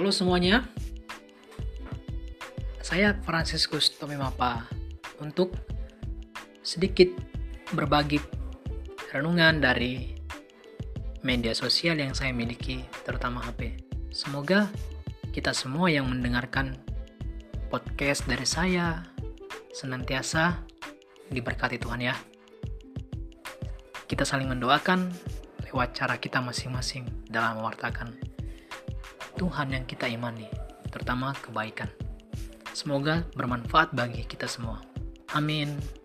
Halo semuanya, saya Franciscus Tomimapa untuk sedikit berbagi renungan dari media sosial yang saya miliki, terutama HP. Semoga kita semua yang mendengarkan podcast dari saya senantiasa diberkati Tuhan ya. Kita saling mendoakan lewat cara kita masing-masing dalam mewartakan Tuhan yang kita imani, terutama kebaikan. Semoga bermanfaat bagi kita semua. Amin.